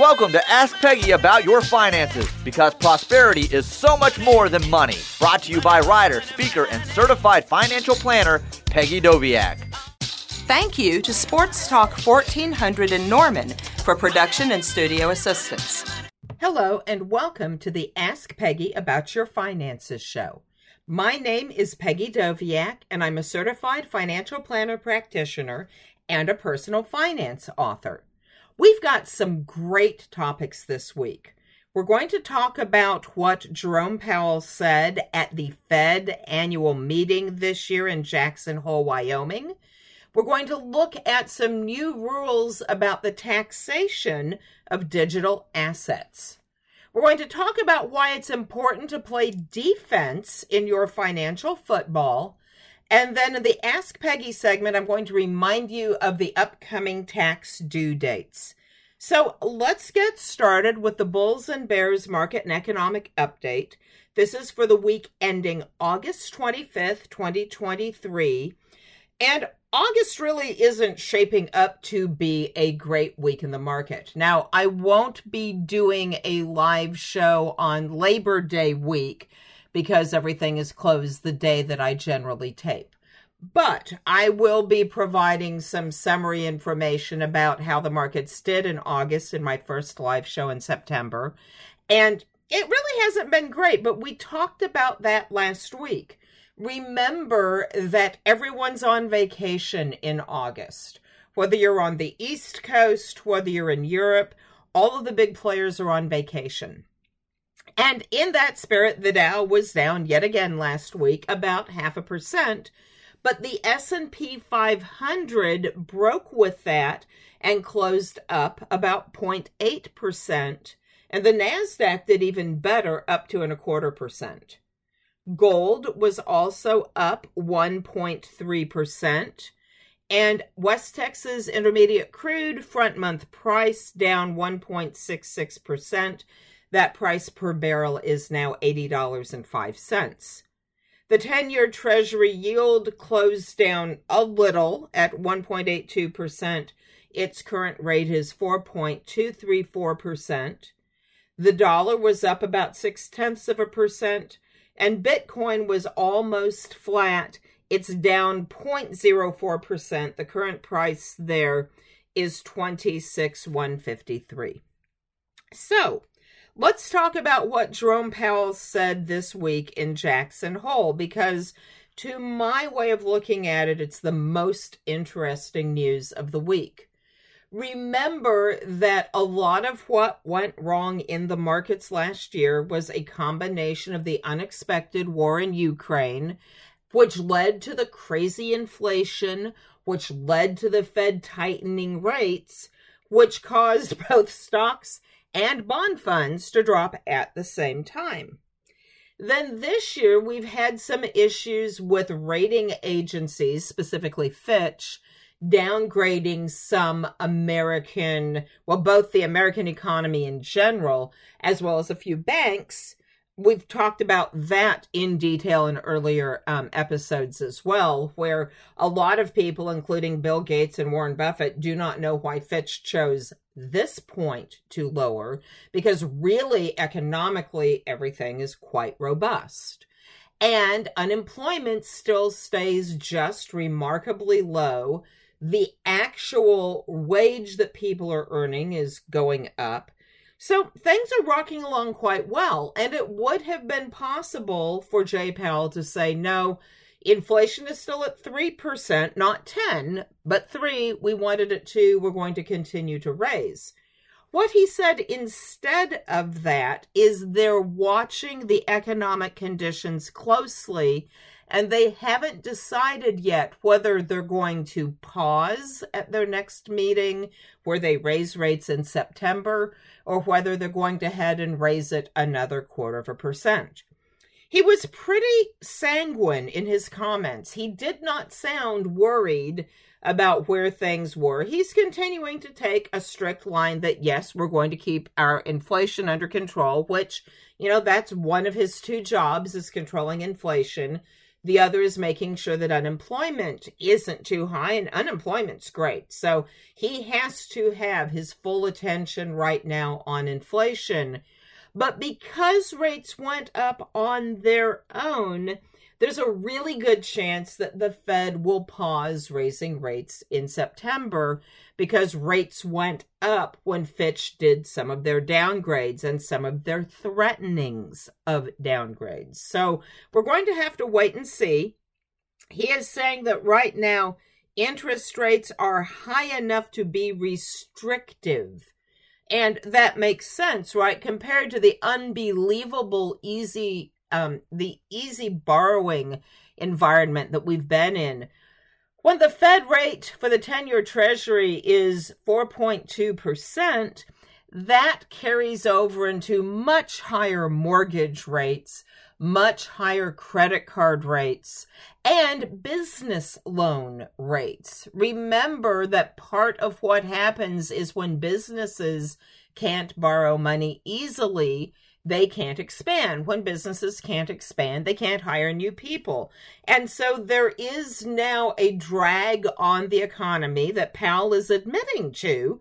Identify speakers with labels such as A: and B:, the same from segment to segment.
A: Welcome to Ask Peggy About Your Finances because prosperity is so much more than money. Brought to you by writer, speaker, and certified financial planner Peggy Doviak.
B: Thank you to Sports Talk 1400 in Norman for production and studio assistance.
C: Hello, and welcome to the Ask Peggy About Your Finances show. My name is Peggy Doviak, and I'm a certified financial planner practitioner and a personal finance author. We've got some great topics this week. We're going to talk about what Jerome Powell said at the Fed annual meeting this year in Jackson Hole, Wyoming. We're going to look at some new rules about the taxation of digital assets. We're going to talk about why it's important to play defense in your financial football. And then in the Ask Peggy segment, I'm going to remind you of the upcoming tax due dates. So let's get started with the Bulls and Bears market and economic update. This is for the week ending August 25th, 2023. And August really isn't shaping up to be a great week in the market. Now, I won't be doing a live show on Labor Day week because everything is closed the day that I generally tape. But I will be providing some summary information about how the markets did in August in my first live show in September. And it really hasn't been great, but we talked about that last week. Remember that everyone's on vacation in August. Whether you're on the East Coast, whether you're in Europe, all of the big players are on vacation. And in that spirit, the Dow was down yet again last week, about half a percent but the S&P 500 broke with that and closed up about 0.8%, and the Nasdaq did even better up to and a quarter percent. Gold was also up 1.3%, and West Texas Intermediate Crude front month price down 1.66%. That price per barrel is now $80.05. The 10 year Treasury yield closed down a little at 1.82%. Its current rate is 4.234%. The dollar was up about six tenths of a percent, and Bitcoin was almost flat. It's down 0.04%. The current price there is 26,153. So, let's talk about what Jerome Powell said this week in Jackson Hole because to my way of looking at it, it's the most interesting news of the week. Remember that a lot of what went wrong in the markets last year was a combination of the unexpected war in Ukraine, which led to the crazy inflation, which led to the Fed tightening rates, which caused both stocks and bond funds to drop at the same time. Then this year, we've had some issues with rating agencies, specifically Fitch, downgrading some American, well, both the American economy in general, as well as a few banks, we've talked about that in detail in earlier um, episodes as well, where a lot of people, including Bill Gates and Warren Buffett, do not know why Fitch chose this point to lower because really economically everything is quite robust. And unemployment still stays just remarkably low. The actual wage that people are earning is going up so things are rocking along quite well. And it would have been possible for Jay Powell to say, no, inflation is still at 3%, not 10, but 3, we wanted it to, we're going to continue to raise. What he said instead of that is they're watching the economic conditions closely and they haven't decided yet whether they're going to pause at their next meeting where they raise rates in September or whether they're going to head and raise it another quarter of a percent. He was pretty sanguine in his comments. He did not sound worried about where things were. He's continuing to take a strict line that, yes, we're going to keep our inflation under control, which, you know, that's one of his two jobs is controlling inflation. The other is making sure that unemployment isn't too high, and unemployment's great. So he has to have his full attention right now on inflation. But because rates went up on their own, there's a really good chance that the Fed will pause raising rates in September because rates went up when Fitch did some of their downgrades and some of their threatenings of downgrades. So we're going to have to wait and see. He is saying that right now interest rates are high enough to be restrictive. And that makes sense, right? Compared to the unbelievable easy um, the easy borrowing environment that we've been in. When the Fed rate for the 10 year Treasury is 4.2%, that carries over into much higher mortgage rates, much higher credit card rates, and business loan rates. Remember that part of what happens is when businesses can't borrow money easily, they can't expand. When businesses can't expand, they can't hire new people. And so there is now a drag on the economy that Powell is admitting to.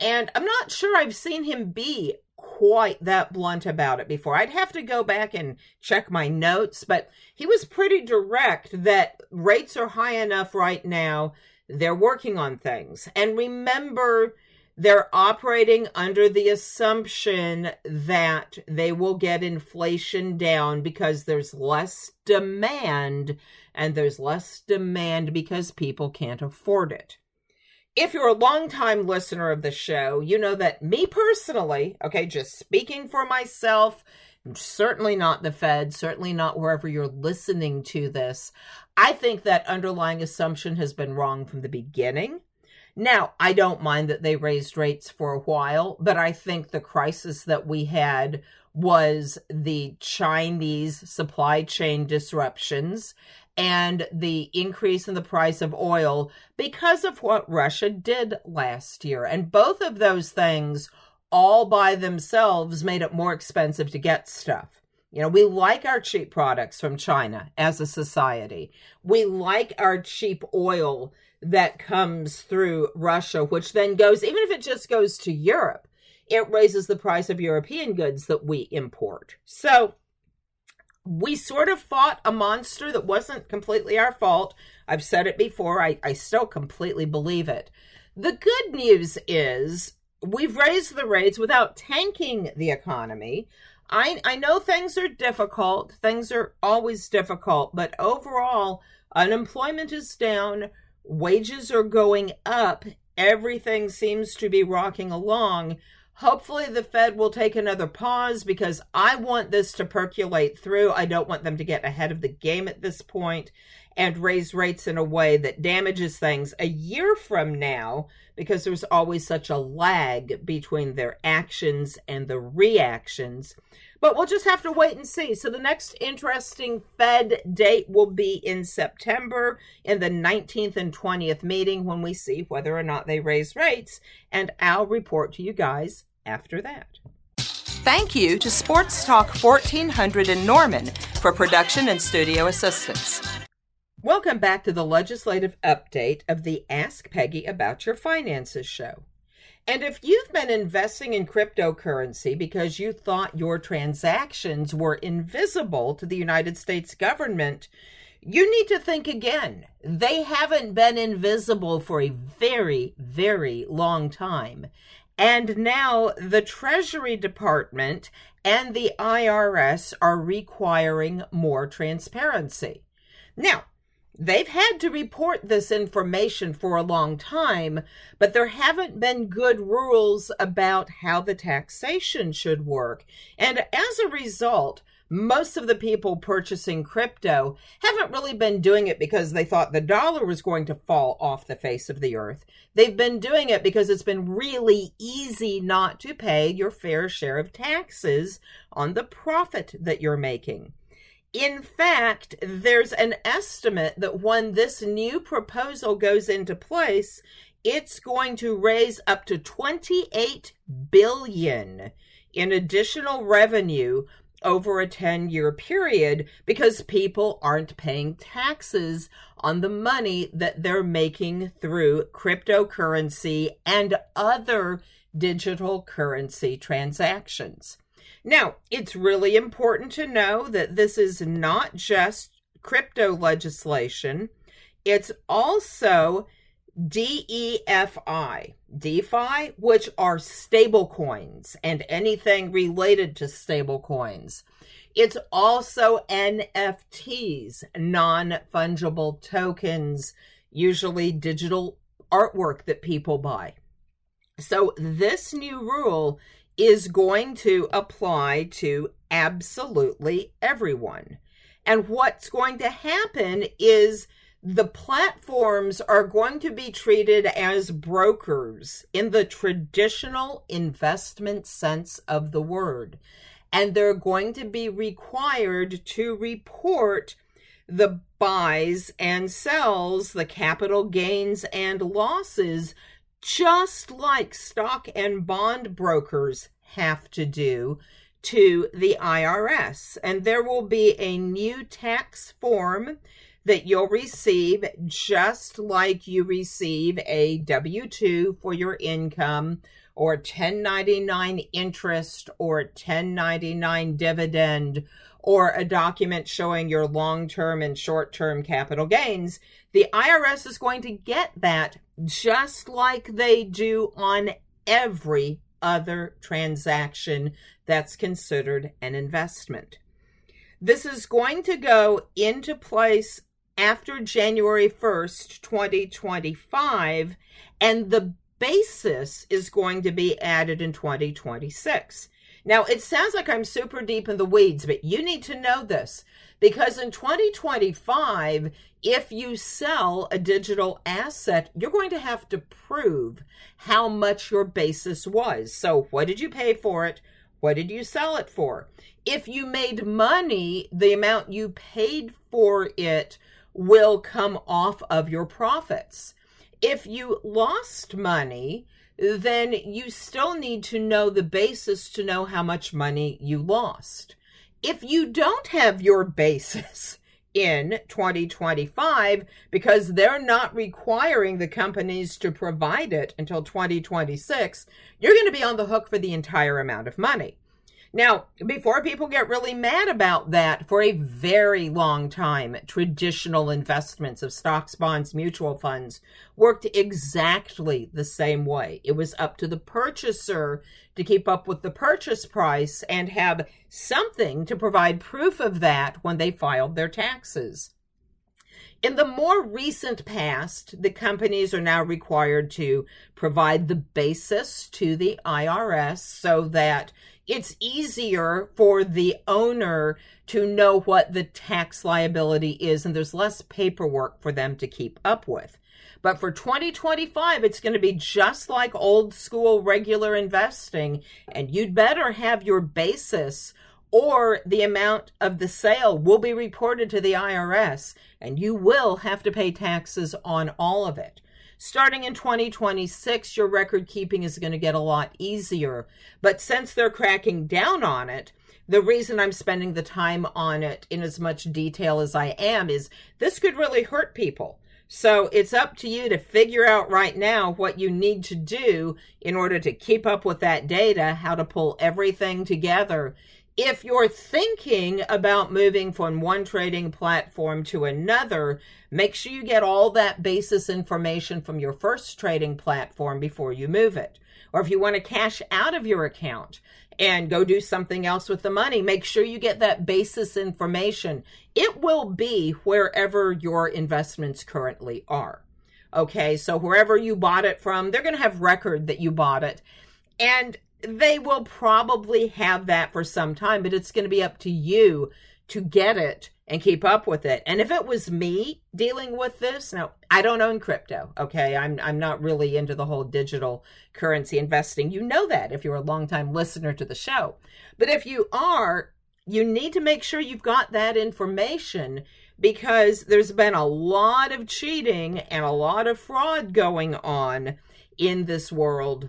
C: And I'm not sure I've seen him be quite that blunt about it before. I'd have to go back and check my notes, but he was pretty direct that rates are high enough right now. They're working on things. And remember, they're operating under the assumption that they will get inflation down because there's less demand and there's less demand because people can't afford it. If you're a longtime listener of the show, you know that me personally, okay, just speaking for myself, certainly not the Fed, certainly not wherever you're listening to this, I think that underlying assumption has been wrong from the beginning. Now, I don't mind that they raised rates for a while, but I think the crisis that we had was the Chinese supply chain disruptions and the increase in the price of oil because of what Russia did last year. And both of those things all by themselves made it more expensive to get stuff. You know, we like our cheap products from China as a society. We like our cheap oil that comes through Russia, which then goes, even if it just goes to Europe, it raises the price of European goods that we import. So we sort of fought a monster that wasn't completely our fault. I've said it before, I, I still completely believe it. The good news is we've raised the rates without tanking the economy. I, I know things are difficult, things are always difficult, but overall, unemployment is down wages are going up, everything seems to be rocking along. Hopefully, the Fed will take another pause because I want this to percolate through. I don't want them to get ahead of the game at this point and raise rates in a way that damages things a year from now because there's always such a lag between their actions and the reactions. But we'll just have to wait and see. So the next interesting Fed date will be in September in the 19th and 20th meeting when we see whether or not they raise rates. And I'll report to you guys after that.
B: Thank you to Sports Talk 1400 in Norman for production and studio assistance.
C: Welcome back to the legislative update of the Ask Peggy About Your Finances show. And if you've been investing in cryptocurrency because you thought your transactions were invisible to the United States government, you need to think again. They haven't been invisible for a very, very long time. And now the Treasury Department and the IRS are requiring more transparency. Now, They've had to report this information for a long time, but there haven't been good rules about how the taxation should work. And as a result, most of the people purchasing crypto haven't really been doing it because they thought the dollar was going to fall off the face of the earth. They've been doing it because it's been really easy not to pay your fair share of taxes on the profit that you're making. In fact, there's an estimate that when this new proposal goes into place, it's going to raise up to 28 billion in additional revenue over a 10 year period because people aren't paying taxes on the money that they're making through cryptocurrency and other digital currency transactions. Now, it's really important to know that this is not just crypto legislation, it's also DEFI, DeFi, which are stable coins and anything related to stable coins. It's also NFTs, non fungible tokens, usually digital artwork that people buy. So, this new rule is going to apply to absolutely everyone. And what's going to happen is the platforms are going to be treated as brokers in the traditional investment sense of the word. And they're going to be required to report the buys and sells, the capital gains and losses, just like stock and bond brokers have to do to the IRS. And there will be a new tax form that you'll receive just like you receive a W 2 for your income or 1099 interest or 1099 dividend or a document showing your long term and short term capital gains. The IRS is going to get that just like they do on every other transaction that's considered an investment. This is going to go into place after January 1st, 2025, and the basis is going to be added in 2026. Now, it sounds like I'm super deep in the weeds, but you need to know this because in 2025, if you sell a digital asset, you're going to have to prove how much your basis was. So, what did you pay for it? What did you sell it for? If you made money, the amount you paid for it will come off of your profits. If you lost money, then you still need to know the basis to know how much money you lost. If you don't have your basis in 2025 because they're not requiring the companies to provide it until 2026, you're going to be on the hook for the entire amount of money. Now, before people get really mad about that, for a very long time, traditional investments of stocks, bonds, mutual funds worked exactly the same way. It was up to the purchaser to keep up with the purchase price and have something to provide proof of that when they filed their taxes. In the more recent past, the companies are now required to provide the basis to the IRS so that it's easier for the owner to know what the tax liability is, and there's less paperwork for them to keep up with. But for 2025, it's going to be just like old school regular investing, and you'd better have your basis or the amount of the sale will be reported to the IRS, and you will have to pay taxes on all of it. Starting in 2026, your record keeping is going to get a lot easier. But since they're cracking down on it, the reason I'm spending the time on it in as much detail as I am is this could really hurt people. So it's up to you to figure out right now what you need to do in order to keep up with that data, how to pull everything together if you're thinking about moving from one trading platform to another, make sure you get all that basis information from your first trading platform before you move it. Or if you want to cash out of your account and go do something else with the money, make sure you get that basis information. It will be wherever your investments currently are. Okay, so wherever you bought it from, they're going to have record that you bought it. And they will probably have that for some time, but it's going to be up to you to get it and keep up with it. And if it was me dealing with this, now I don't own crypto, okay? I'm I'm not really into the whole digital currency investing. You know that if you're a longtime listener to the show. But if you are, you need to make sure you've got that information because there's been a lot of cheating and a lot of fraud going on in this world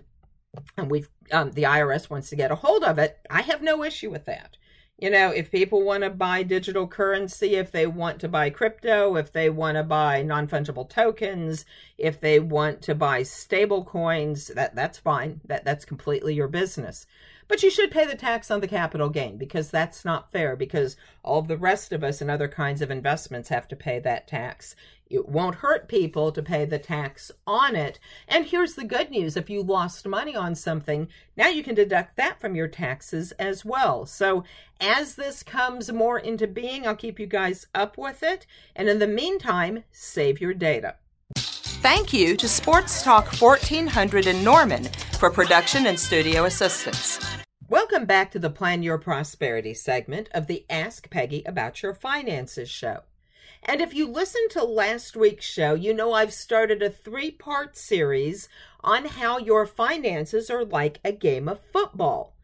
C: and we've um, the IRS wants to get a hold of it, I have no issue with that. You know, if people want to buy digital currency, if they want to buy crypto, if they want to buy non-fungible tokens, if they want to buy stable coins, that that's fine. That that's completely your business. But you should pay the tax on the capital gain because that's not fair because all the rest of us and other kinds of investments have to pay that tax. It won't hurt people to pay the tax on it. And here's the good news if you lost money on something, now you can deduct that from your taxes as well. So, as this comes more into being, I'll keep you guys up with it. And in the meantime, save your data.
B: Thank you to Sports Talk 1400 in Norman for production and studio assistance.
C: Welcome back to the Plan Your Prosperity segment of the Ask Peggy About Your Finances show. And if you listened to last week's show, you know I've started a three part series on how your finances are like a game of football.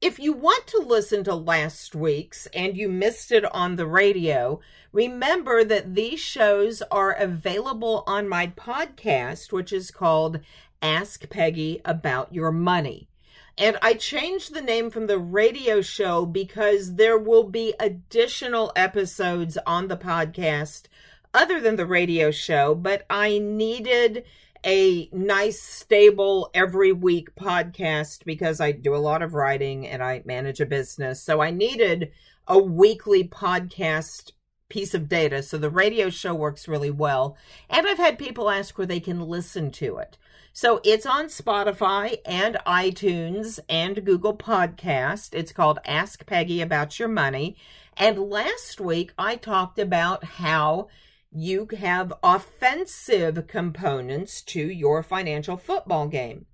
C: If you want to listen to last week's and you missed it on the radio, remember that these shows are available on my podcast, which is called Ask Peggy About Your Money. And I changed the name from the radio show because there will be additional episodes on the podcast other than the radio show, but I needed a nice, stable, every week podcast because I do a lot of writing and I manage a business. So I needed a weekly podcast piece of data. So the radio show works really well. And I've had people ask where they can listen to it. So it's on Spotify and iTunes and Google Podcast. It's called Ask Peggy About Your Money. And last week I talked about how you have offensive components to your financial football game.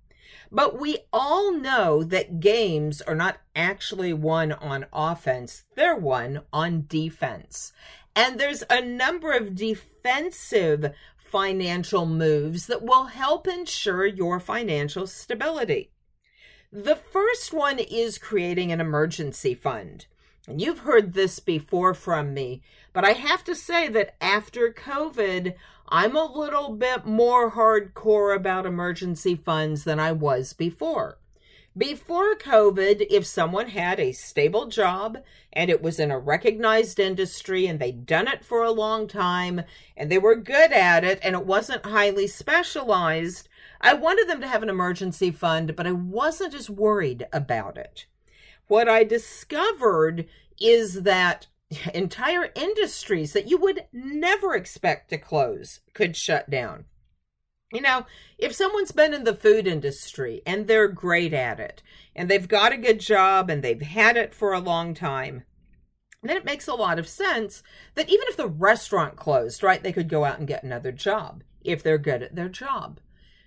C: But we all know that games are not actually won on offense, they're won on defense. And there's a number of defensive financial moves that will help ensure your financial stability. The first one is creating an emergency fund. And you've heard this before from me, but I have to say that after COVID, I'm a little bit more hardcore about emergency funds than I was before. Before COVID, if someone had a stable job and it was in a recognized industry and they'd done it for a long time and they were good at it and it wasn't highly specialized, I wanted them to have an emergency fund, but I wasn't as worried about it. What I discovered is that entire industries that you would never expect to close could shut down. You know, if someone's been in the food industry and they're great at it and they've got a good job and they've had it for a long time, then it makes a lot of sense that even if the restaurant closed, right, they could go out and get another job if they're good at their job.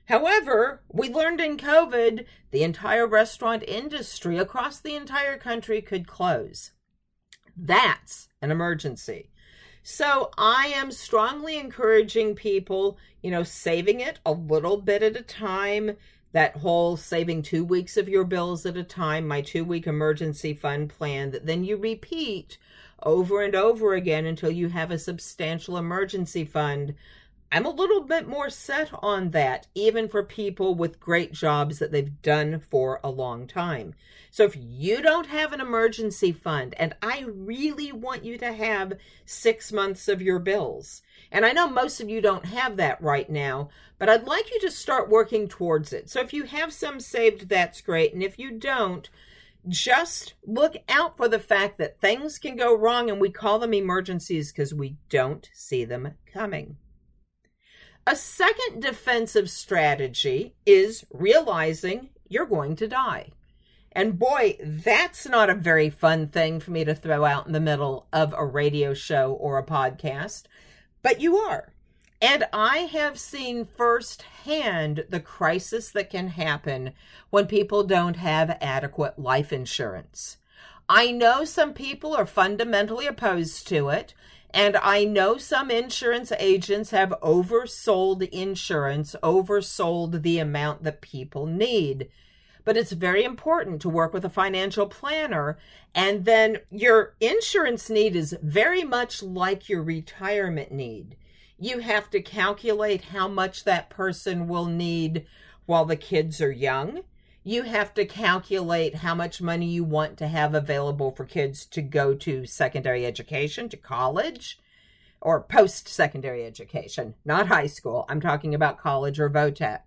C: However, we learned in COVID the entire restaurant industry across the entire country could close. That's an emergency. So I am strongly encouraging people, you know, saving it a little bit at a time. That whole saving two weeks of your bills at a time, my two week emergency fund plan that then you repeat over and over again until you have a substantial emergency fund. I'm a little bit more set on that, even for people with great jobs that they've done for a long time. So if you don't have an emergency fund, and I really want you to have six months of your bills, and I know most of you don't have that right now, but I'd like you to start working towards it. So if you have some saved, that's great. And if you don't, just look out for the fact that things can go wrong, and we call them emergencies because we don't see them coming. A second defensive strategy is realizing you're going to die. And boy, that's not a very fun thing for me to throw out in the middle of a radio show or a podcast, but you are. And I have seen firsthand the crisis that can happen when people don't have adequate life insurance. I know some people are fundamentally opposed to it. And I know some insurance agents have oversold insurance, oversold the amount that people need. But it's very important to work with a financial planner. And then your insurance need is very much like your retirement need. You have to calculate how much that person will need while the kids are young. You have to calculate how much money you want to have available for kids to go to secondary education, to college, or post secondary education, not high school. I'm talking about college or vo-tech.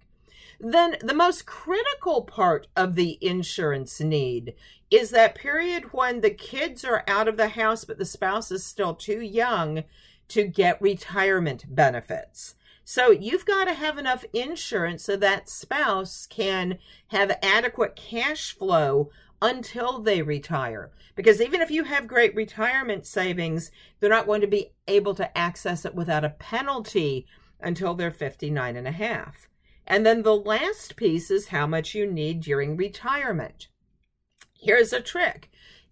C: Then the most critical part of the insurance need is that period when the kids are out of the house, but the spouse is still too young to get retirement benefits. So you've got to have enough insurance so that spouse can have adequate cash flow until they retire. Because even if you have great retirement savings, they're not going to be able to access it without a penalty until they're 59 and a half. And then the last piece is how much you need during retirement. Here's a trick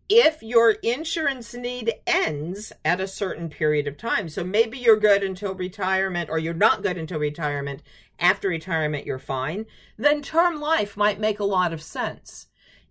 C: if your insurance need ends at a certain period of time. So maybe you're good until retirement or you're not good until retirement. After retirement, you're fine. Then term life might make a lot of sense.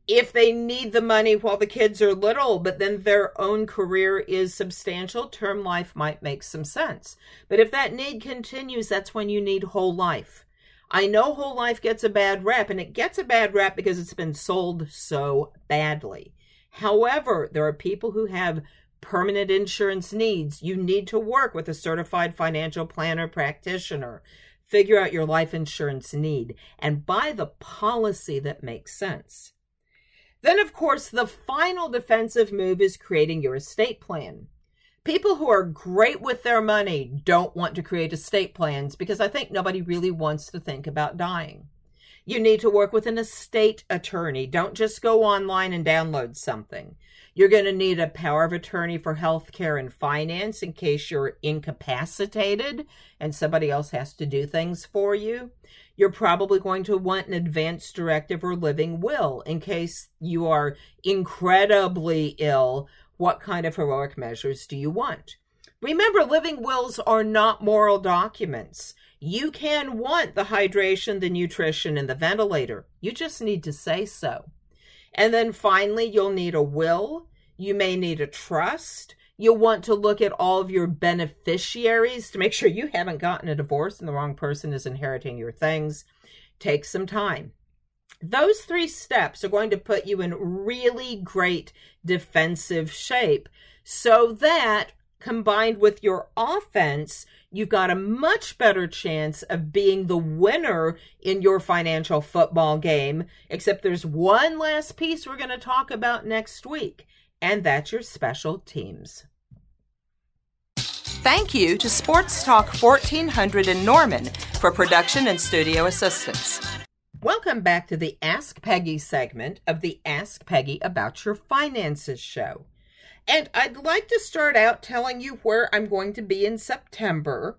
C: If they need the money while the kids are little, but then their own career is substantial, term life might make some sense. But if that need continues, that's when you need whole life. I know whole life gets a bad rep, and it gets a bad rep because it's been sold so badly. However, there are people who have permanent insurance needs. You need to work with a certified financial planner practitioner. Figure out your life insurance need and buy the policy that makes sense. Then, of course, the final defensive move is creating your estate plan. People who are great with their money don't want to create estate plans because I think nobody really wants to think about dying. You need to work with an estate attorney. Don't just go online and download something. You're going to need a power of attorney for health care and finance in case you're incapacitated and somebody else has to do things for you. You're probably going to want an advance directive or living will in case you are incredibly ill. What kind of heroic measures do you want? Remember, living wills are not moral documents. You can want the hydration, the nutrition, and the ventilator. You just need to say so. And then finally, you'll need a will. You may need a trust. You'll want to look at all of your beneficiaries to make sure you haven't gotten a divorce and the wrong person is inheriting your things. Take some time. Those three steps are going to put you in really great defensive shape so that combined with your offense, you've got a much better chance of being the winner in your financial football game. Except there's one last piece we're going to talk about next week, and that's your special teams.
B: Thank you to Sports Talk 1400 in Norman for production and studio assistance.
C: Welcome back to the Ask Peggy segment of the Ask Peggy About Your Finances show. And I'd like to start out telling you where I'm going to be in September.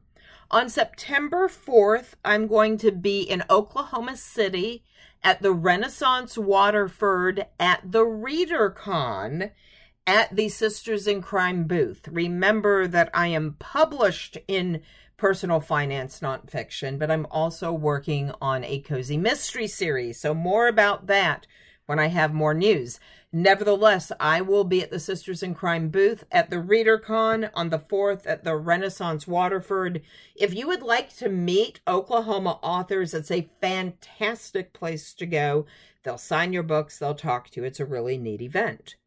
C: On September 4th, I'm going to be in Oklahoma City at the Renaissance Waterford at the ReaderCon at the Sisters in Crime booth. Remember that I am published in personal finance nonfiction, but I'm also working on a cozy mystery series. So, more about that when I have more news. Nevertheless, I will be at the Sisters in Crime booth at the ReaderCon on the 4th at the Renaissance Waterford. If you would like to meet Oklahoma authors, it's a fantastic place to go. They'll sign your books, they'll talk to you. It's a really neat event.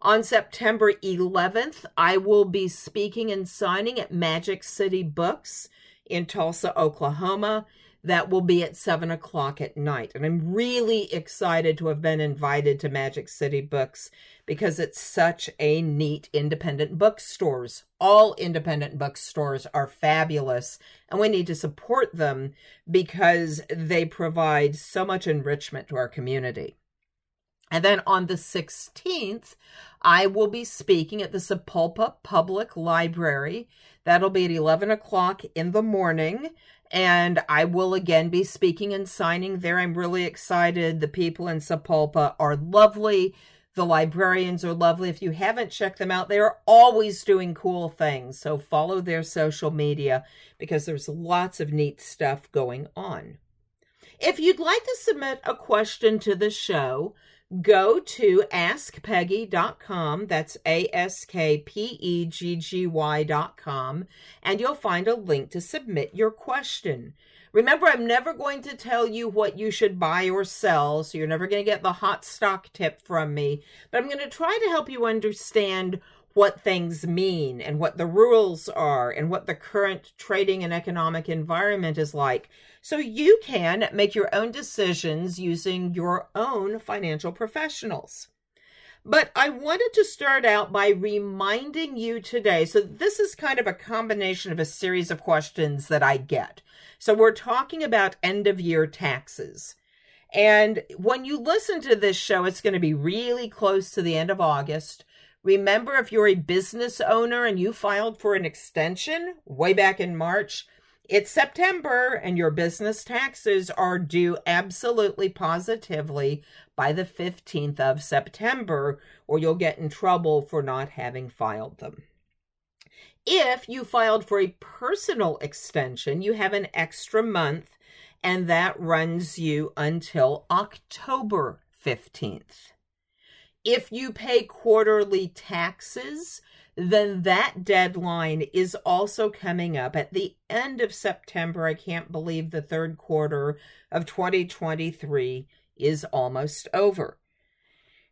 C: On September 11th, I will be speaking and signing at Magic City Books in Tulsa, Oklahoma that will be at seven o'clock at night. And I'm really excited to have been invited to Magic City Books because it's such a neat independent bookstores. All independent bookstores are fabulous and we need to support them because they provide so much enrichment to our community. And then on the 16th, I will be speaking at the Sapulpa Public Library. That'll be at 11 o'clock in the morning and I will again be speaking and signing there. I'm really excited. The people in Sapulpa are lovely. The librarians are lovely. If you haven't checked them out, they are always doing cool things. So follow their social media because there's lots of neat stuff going on. If you'd like to submit a question to the show, go to askpeggy.com. That's A S K P E G G Y.com. And you'll find a link to submit your question. Remember, I'm never going to tell you what you should buy or sell, so you're never going to get the hot stock tip from me, but I'm going to try to help you understand what things mean and what the rules are and what the current trading and economic environment is like so you can make your own decisions using your own financial professionals. But I wanted to start out by reminding you today. So, this is kind of a combination of a series of questions that I get. So, we're talking about end of year taxes. And when you listen to this show, it's going to be really close to the end of August. Remember, if you're a business owner and you filed for an extension way back in March, it's September and your business taxes are due absolutely positively by the 15th of September, or you'll get in trouble for not having filed them. If you filed for a personal extension, you have an extra month, and that runs you until October 15th. If you pay quarterly taxes, then that deadline is also coming up at the end of September. I can't believe the third quarter of 2023 is almost over.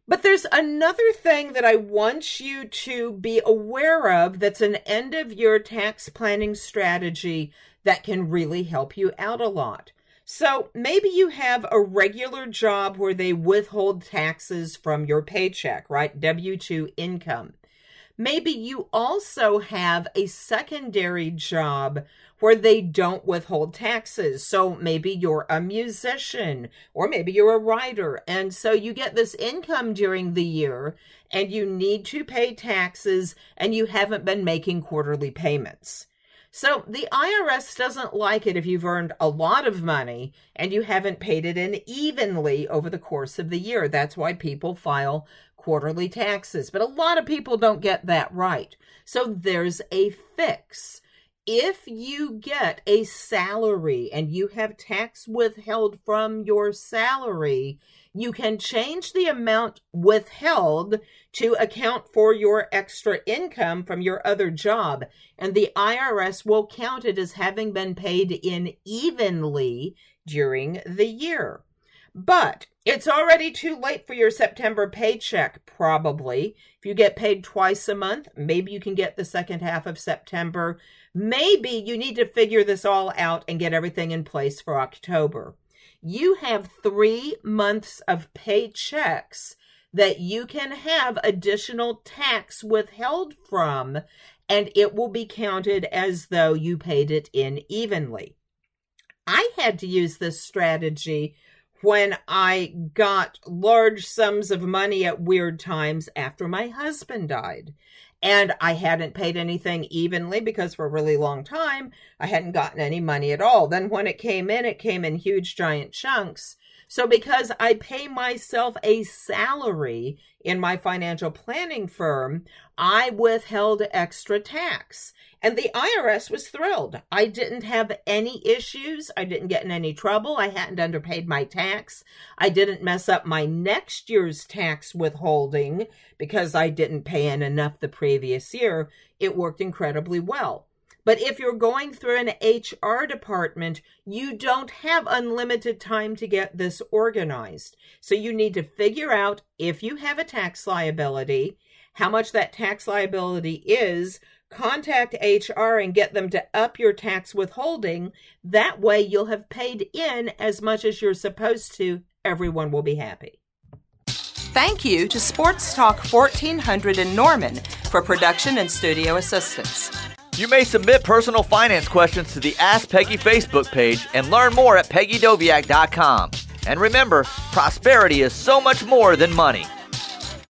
C: But there's another thing that I want you to be aware of that's an end of year tax planning strategy that can really help you out a lot. So maybe you have a regular job where they withhold taxes from your paycheck, right? W 2 income. Maybe you also have a secondary job where they don't withhold taxes. So maybe you're a musician or maybe you're a writer. And so you get this income during the year and you need to pay taxes and you haven't been making quarterly payments. So the IRS doesn't like it if you've earned a lot of money and you haven't paid it in evenly over the course of the year. That's why people file quarterly taxes. But a lot of people don't get that right. So there's a fix. If you get a salary and you have tax withheld from your salary, you can change the amount withheld to account for your extra income from your other job. And the IRS will count it as having been paid in evenly during the year. But it's already too late for your September paycheck, probably. If you get paid twice a month, maybe you can get the second half of September. Maybe you need to figure this all out and get everything in place for October. You have three months of paychecks that you can have additional tax withheld from, and it will be counted as though you paid it in evenly. I had to use this strategy when I got large sums of money at weird times after my husband died. And I hadn't paid anything evenly because for a really long time, I hadn't gotten any money at all. Then when it came in, it came in huge, giant chunks. So because I pay myself a salary in my financial planning firm, I withheld extra tax. And the IRS was thrilled. I didn't have any issues. I didn't get in any trouble. I hadn't underpaid my tax. I didn't mess up my next year's tax withholding because I didn't pay in enough the previous year. It worked incredibly well. But if you're going through an HR department, you don't have unlimited time to get this organized. So you need to figure out if you have a tax liability, how much that tax liability is, contact HR and get them to up your tax withholding. That way you'll have paid in as much as you're supposed to. Everyone will be happy.
B: Thank you to Sports Talk 1400 in Norman for production and studio assistance.
A: You may submit personal finance questions to the Ask Peggy Facebook page and learn more at peggydoviak.com. And remember, prosperity is so much more than money.